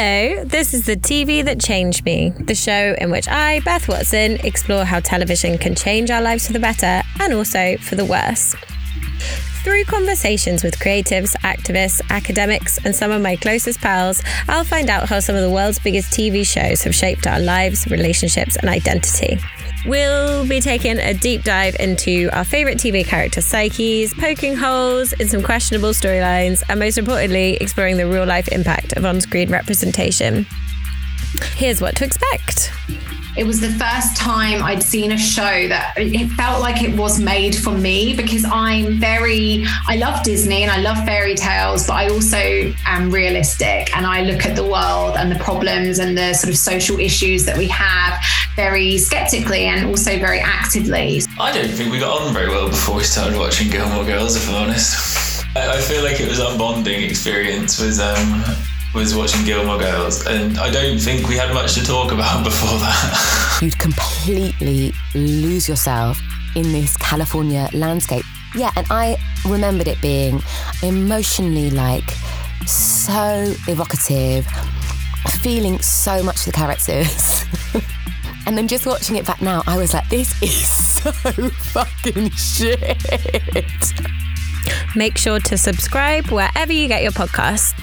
Hello, this is the TV that changed me, the show in which I, Beth Watson, explore how television can change our lives for the better and also for the worse. Through conversations with creatives, activists, academics, and some of my closest pals, I'll find out how some of the world's biggest TV shows have shaped our lives, relationships, and identity. We'll be taking a deep dive into our favourite TV character psyches, poking holes in some questionable storylines, and most importantly, exploring the real life impact of on screen representation. Here's what to expect. It was the first time I'd seen a show that it felt like it was made for me because I'm very, I love Disney and I love fairy tales, but I also am realistic and I look at the world and the problems and the sort of social issues that we have very skeptically and also very actively. I don't think we got on very well before we started watching Gilmore Girls, if I'm honest. I feel like it was our bonding experience with um, was watching Gilmore Girls, and I don't think we had much to talk about before that. You'd completely lose yourself in this California landscape. Yeah, and I remembered it being emotionally like so evocative, feeling so much for the characters. and then just watching it back now, I was like, this is so fucking shit. Make sure to subscribe wherever you get your podcasts.